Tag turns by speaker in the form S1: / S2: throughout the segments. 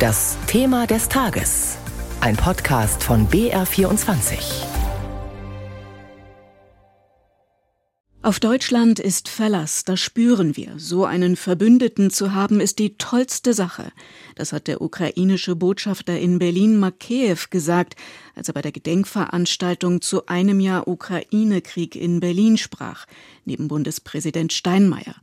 S1: Das Thema des Tages. Ein Podcast von BR24.
S2: Auf Deutschland ist Verlass, das spüren wir. So einen Verbündeten zu haben, ist die tollste Sache. Das hat der ukrainische Botschafter in Berlin Makeyev gesagt, als er bei der Gedenkveranstaltung zu einem Jahr Ukraine-Krieg in Berlin sprach, neben Bundespräsident Steinmeier.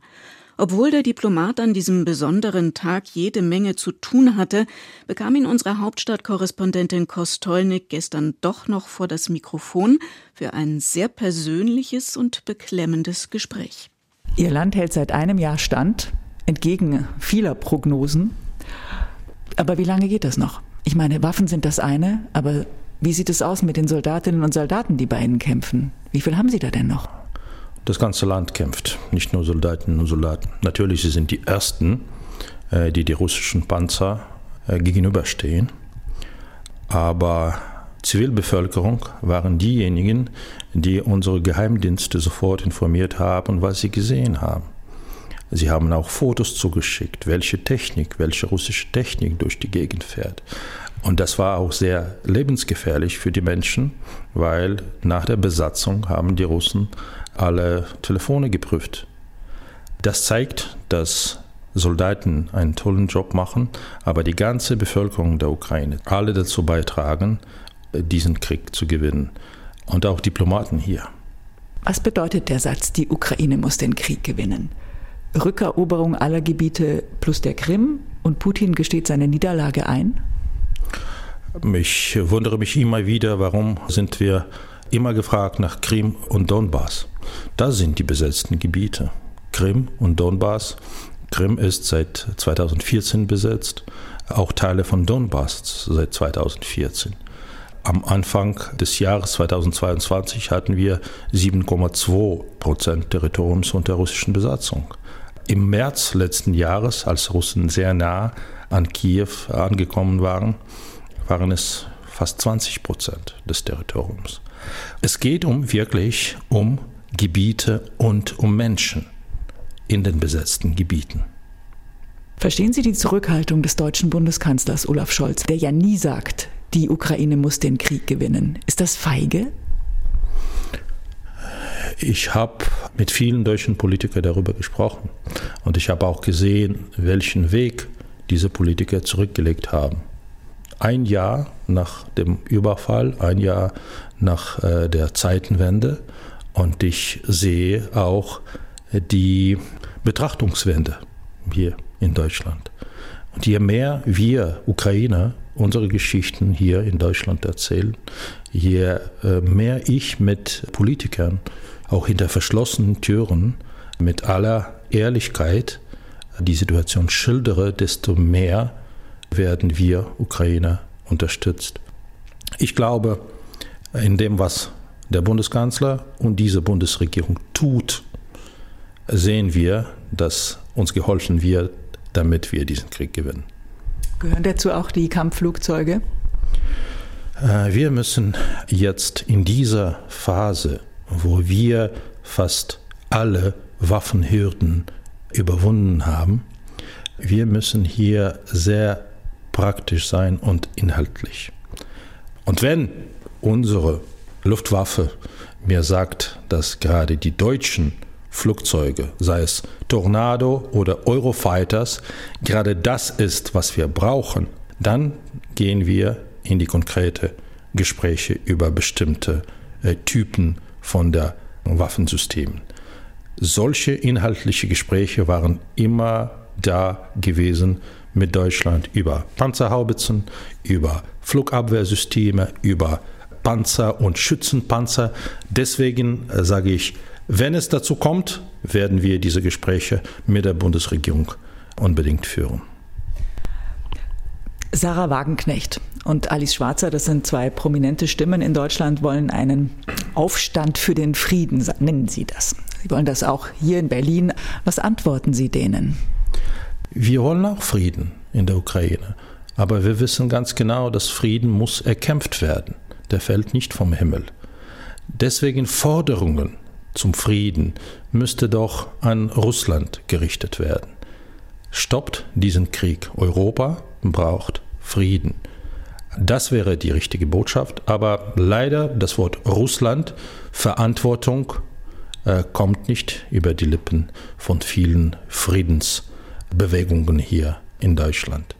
S2: Obwohl der Diplomat an diesem besonderen Tag jede Menge zu tun hatte, bekam ihn unsere Hauptstadtkorrespondentin Kostolnik gestern doch noch vor das Mikrofon für ein sehr persönliches und beklemmendes Gespräch.
S3: Ihr Land hält seit einem Jahr stand, entgegen vieler Prognosen. Aber wie lange geht das noch? Ich meine, Waffen sind das eine, aber wie sieht es aus mit den Soldatinnen und Soldaten, die bei Ihnen kämpfen? Wie viel haben Sie da denn noch?
S4: Das ganze Land kämpft, nicht nur Soldatinnen und Soldaten. Natürlich sie sind die Ersten, äh, die die russischen Panzer äh, gegenüberstehen. Aber Zivilbevölkerung waren diejenigen, die unsere Geheimdienste sofort informiert haben, was sie gesehen haben. Sie haben auch Fotos zugeschickt, welche Technik, welche russische Technik durch die Gegend fährt. Und das war auch sehr lebensgefährlich für die Menschen, weil nach der Besatzung haben die Russen alle Telefone geprüft. Das zeigt, dass Soldaten einen tollen Job machen, aber die ganze Bevölkerung der Ukraine, alle dazu beitragen, diesen Krieg zu gewinnen. Und auch Diplomaten hier.
S3: Was bedeutet der Satz, die Ukraine muss den Krieg gewinnen? Rückeroberung aller Gebiete plus der Krim und Putin gesteht seine Niederlage ein?
S4: Ich wundere mich immer wieder, warum sind wir immer gefragt nach Krim und Donbass. Das sind die besetzten Gebiete. Krim und Donbass. Krim ist seit 2014 besetzt, auch Teile von Donbass seit 2014. Am Anfang des Jahres 2022 hatten wir 7,2 Prozent Territoriums unter russischen Besatzung. Im März letzten Jahres, als Russen sehr nah an Kiew angekommen waren, waren es fast 20 Prozent des Territoriums. Es geht um wirklich um Gebiete und um Menschen in den besetzten Gebieten.
S3: Verstehen Sie die Zurückhaltung des deutschen Bundeskanzlers Olaf Scholz, der ja nie sagt, die Ukraine muss den Krieg gewinnen? Ist das feige?
S4: Ich habe mit vielen deutschen Politikern darüber gesprochen und ich habe auch gesehen, welchen Weg diese Politiker zurückgelegt haben ein Jahr nach dem Überfall, ein Jahr nach äh, der Zeitenwende. Und ich sehe auch die Betrachtungswende hier in Deutschland. Und je mehr wir Ukrainer unsere Geschichten hier in Deutschland erzählen, je äh, mehr ich mit Politikern auch hinter verschlossenen Türen mit aller Ehrlichkeit die Situation schildere, desto mehr werden wir Ukrainer unterstützt. Ich glaube, in dem, was der Bundeskanzler und diese Bundesregierung tut, sehen wir, dass uns geholfen wird, damit wir diesen Krieg gewinnen.
S3: Gehören dazu auch die Kampfflugzeuge?
S4: Äh, wir müssen jetzt in dieser Phase, wo wir fast alle Waffenhürden überwunden haben, wir müssen hier sehr praktisch sein und inhaltlich. Und wenn unsere Luftwaffe mir sagt, dass gerade die deutschen Flugzeuge, sei es Tornado oder Eurofighters, gerade das ist, was wir brauchen, dann gehen wir in die konkrete Gespräche über bestimmte äh, Typen von der Waffensystemen. Solche inhaltliche Gespräche waren immer da gewesen, mit Deutschland über Panzerhaubitzen, über Flugabwehrsysteme, über Panzer und Schützenpanzer. Deswegen äh, sage ich, wenn es dazu kommt, werden wir diese Gespräche mit der Bundesregierung unbedingt führen.
S3: Sarah Wagenknecht und Alice Schwarzer, das sind zwei prominente Stimmen in Deutschland, wollen einen Aufstand für den Frieden, nennen Sie das. Sie wollen das auch hier in Berlin. Was antworten Sie denen?
S4: Wir wollen auch Frieden in der Ukraine. Aber wir wissen ganz genau, dass Frieden muss erkämpft werden. Der fällt nicht vom Himmel. Deswegen Forderungen zum Frieden müsste doch an Russland gerichtet werden. Stoppt diesen Krieg. Europa braucht Frieden. Das wäre die richtige Botschaft. Aber leider das Wort Russland, Verantwortung, äh, kommt nicht über die Lippen von vielen Friedensbewegungen hier in Deutschland.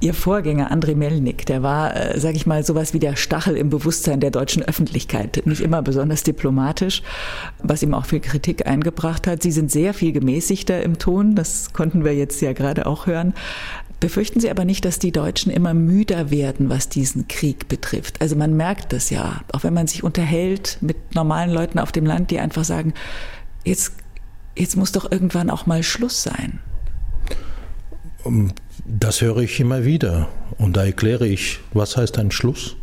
S3: Ihr Vorgänger Andrei Melnik, der war, äh, sage ich mal, sowas wie der Stachel im Bewusstsein der deutschen Öffentlichkeit. Nicht immer besonders diplomatisch, was ihm auch viel Kritik eingebracht hat. Sie sind sehr viel gemäßigter im Ton, das konnten wir jetzt ja gerade auch hören. Befürchten Sie aber nicht, dass die Deutschen immer müder werden, was diesen Krieg betrifft? Also man merkt das ja, auch wenn man sich unterhält mit normalen Leuten auf dem Land, die einfach sagen, jetzt, jetzt muss doch irgendwann auch mal Schluss sein.
S4: Das höre ich immer wieder. Und da erkläre ich, was heißt ein Schluss?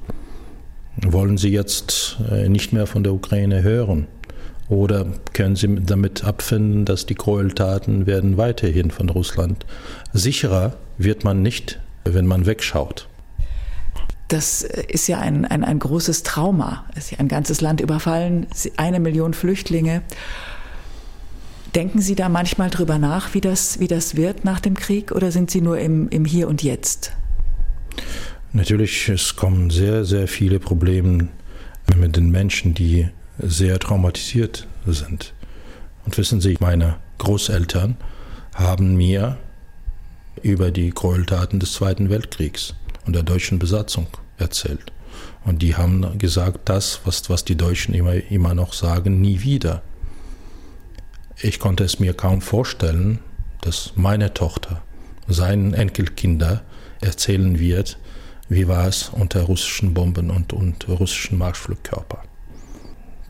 S4: Wollen Sie jetzt äh, nicht mehr von der Ukraine hören? Oder können Sie damit abfinden, dass die Gräueltaten werden weiterhin von Russland? Sicherer wird man nicht, wenn man wegschaut.
S3: Das ist ja ein, ein, ein großes Trauma. Es ist ja ein ganzes Land überfallen, eine Million Flüchtlinge. Denken Sie da manchmal drüber nach, wie das, wie das wird nach dem Krieg, oder sind Sie nur im, im Hier und Jetzt?
S4: Natürlich, es kommen sehr, sehr viele Probleme mit den Menschen, die sehr traumatisiert sind. Und wissen Sie, meine Großeltern haben mir über die Gräueltaten des Zweiten Weltkriegs und der deutschen Besatzung erzählt. Und die haben gesagt, das, was, was die Deutschen immer, immer noch sagen, nie wieder. Ich konnte es mir kaum vorstellen, dass meine Tochter seinen Enkelkinder erzählen wird, wie war es unter russischen Bomben und, und russischen Marschflugkörpern.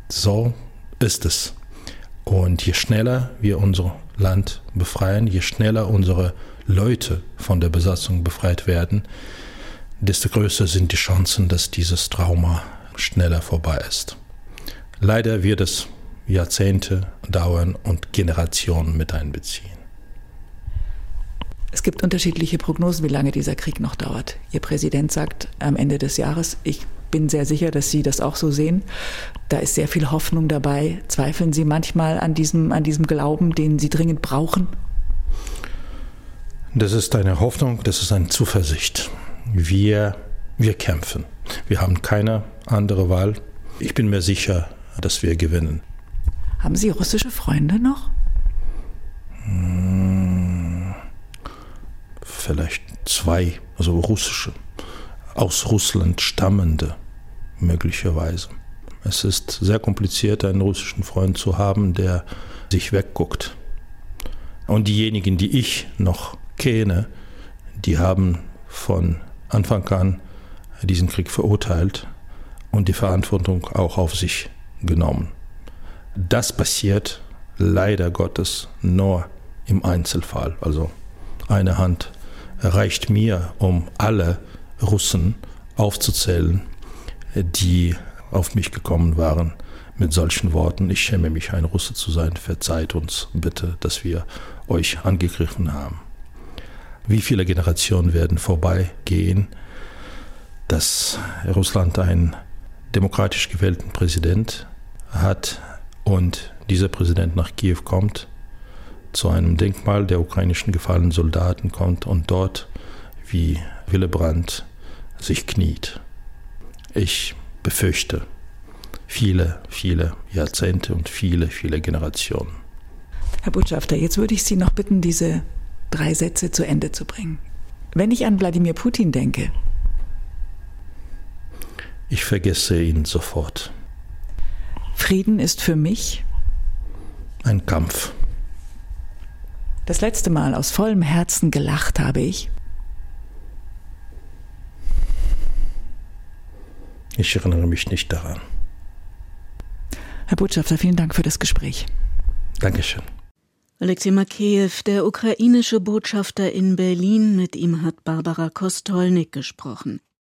S4: So ist es. Und je schneller wir unser Land befreien, je schneller unsere Leute von der Besatzung befreit werden, desto größer sind die Chancen, dass dieses Trauma schneller vorbei ist. Leider wird es Jahrzehnte dauern und Generationen mit einbeziehen.
S3: Es gibt unterschiedliche Prognosen, wie lange dieser Krieg noch dauert. Ihr Präsident sagt am Ende des Jahres, ich bin sehr sicher, dass Sie das auch so sehen. Da ist sehr viel Hoffnung dabei. Zweifeln Sie manchmal an diesem, an diesem Glauben, den Sie dringend brauchen?
S4: Das ist eine Hoffnung, das ist eine Zuversicht. Wir, wir kämpfen. Wir haben keine andere Wahl. Ich bin mir sicher, dass wir gewinnen.
S3: Haben Sie russische Freunde noch?
S4: Vielleicht zwei, also russische, aus Russland stammende möglicherweise. Es ist sehr kompliziert, einen russischen Freund zu haben, der sich wegguckt. Und diejenigen, die ich noch kenne, die haben von Anfang an diesen Krieg verurteilt und die Verantwortung auch auf sich genommen. Das passiert leider Gottes nur im Einzelfall. Also eine Hand reicht mir, um alle Russen aufzuzählen, die auf mich gekommen waren mit solchen Worten. Ich schäme mich, ein Russe zu sein. Verzeiht uns bitte, dass wir euch angegriffen haben. Wie viele Generationen werden vorbeigehen, dass Russland einen demokratisch gewählten Präsident hat und dieser Präsident nach Kiew kommt, zu einem Denkmal der ukrainischen gefallenen Soldaten kommt und dort wie Willebrand sich kniet. Ich befürchte viele, viele Jahrzehnte und viele, viele Generationen.
S3: Herr Botschafter, jetzt würde ich Sie noch bitten, diese drei Sätze zu Ende zu bringen. Wenn ich an Wladimir Putin denke.
S4: Ich vergesse ihn sofort.
S3: Frieden ist für mich
S4: ein Kampf.
S3: Das letzte Mal aus vollem Herzen gelacht habe ich.
S4: Ich erinnere mich nicht daran.
S3: Herr Botschafter, vielen Dank für das Gespräch.
S4: Dankeschön.
S2: Alexei Makeyev, der ukrainische Botschafter in Berlin, mit ihm hat Barbara Kostolnik gesprochen.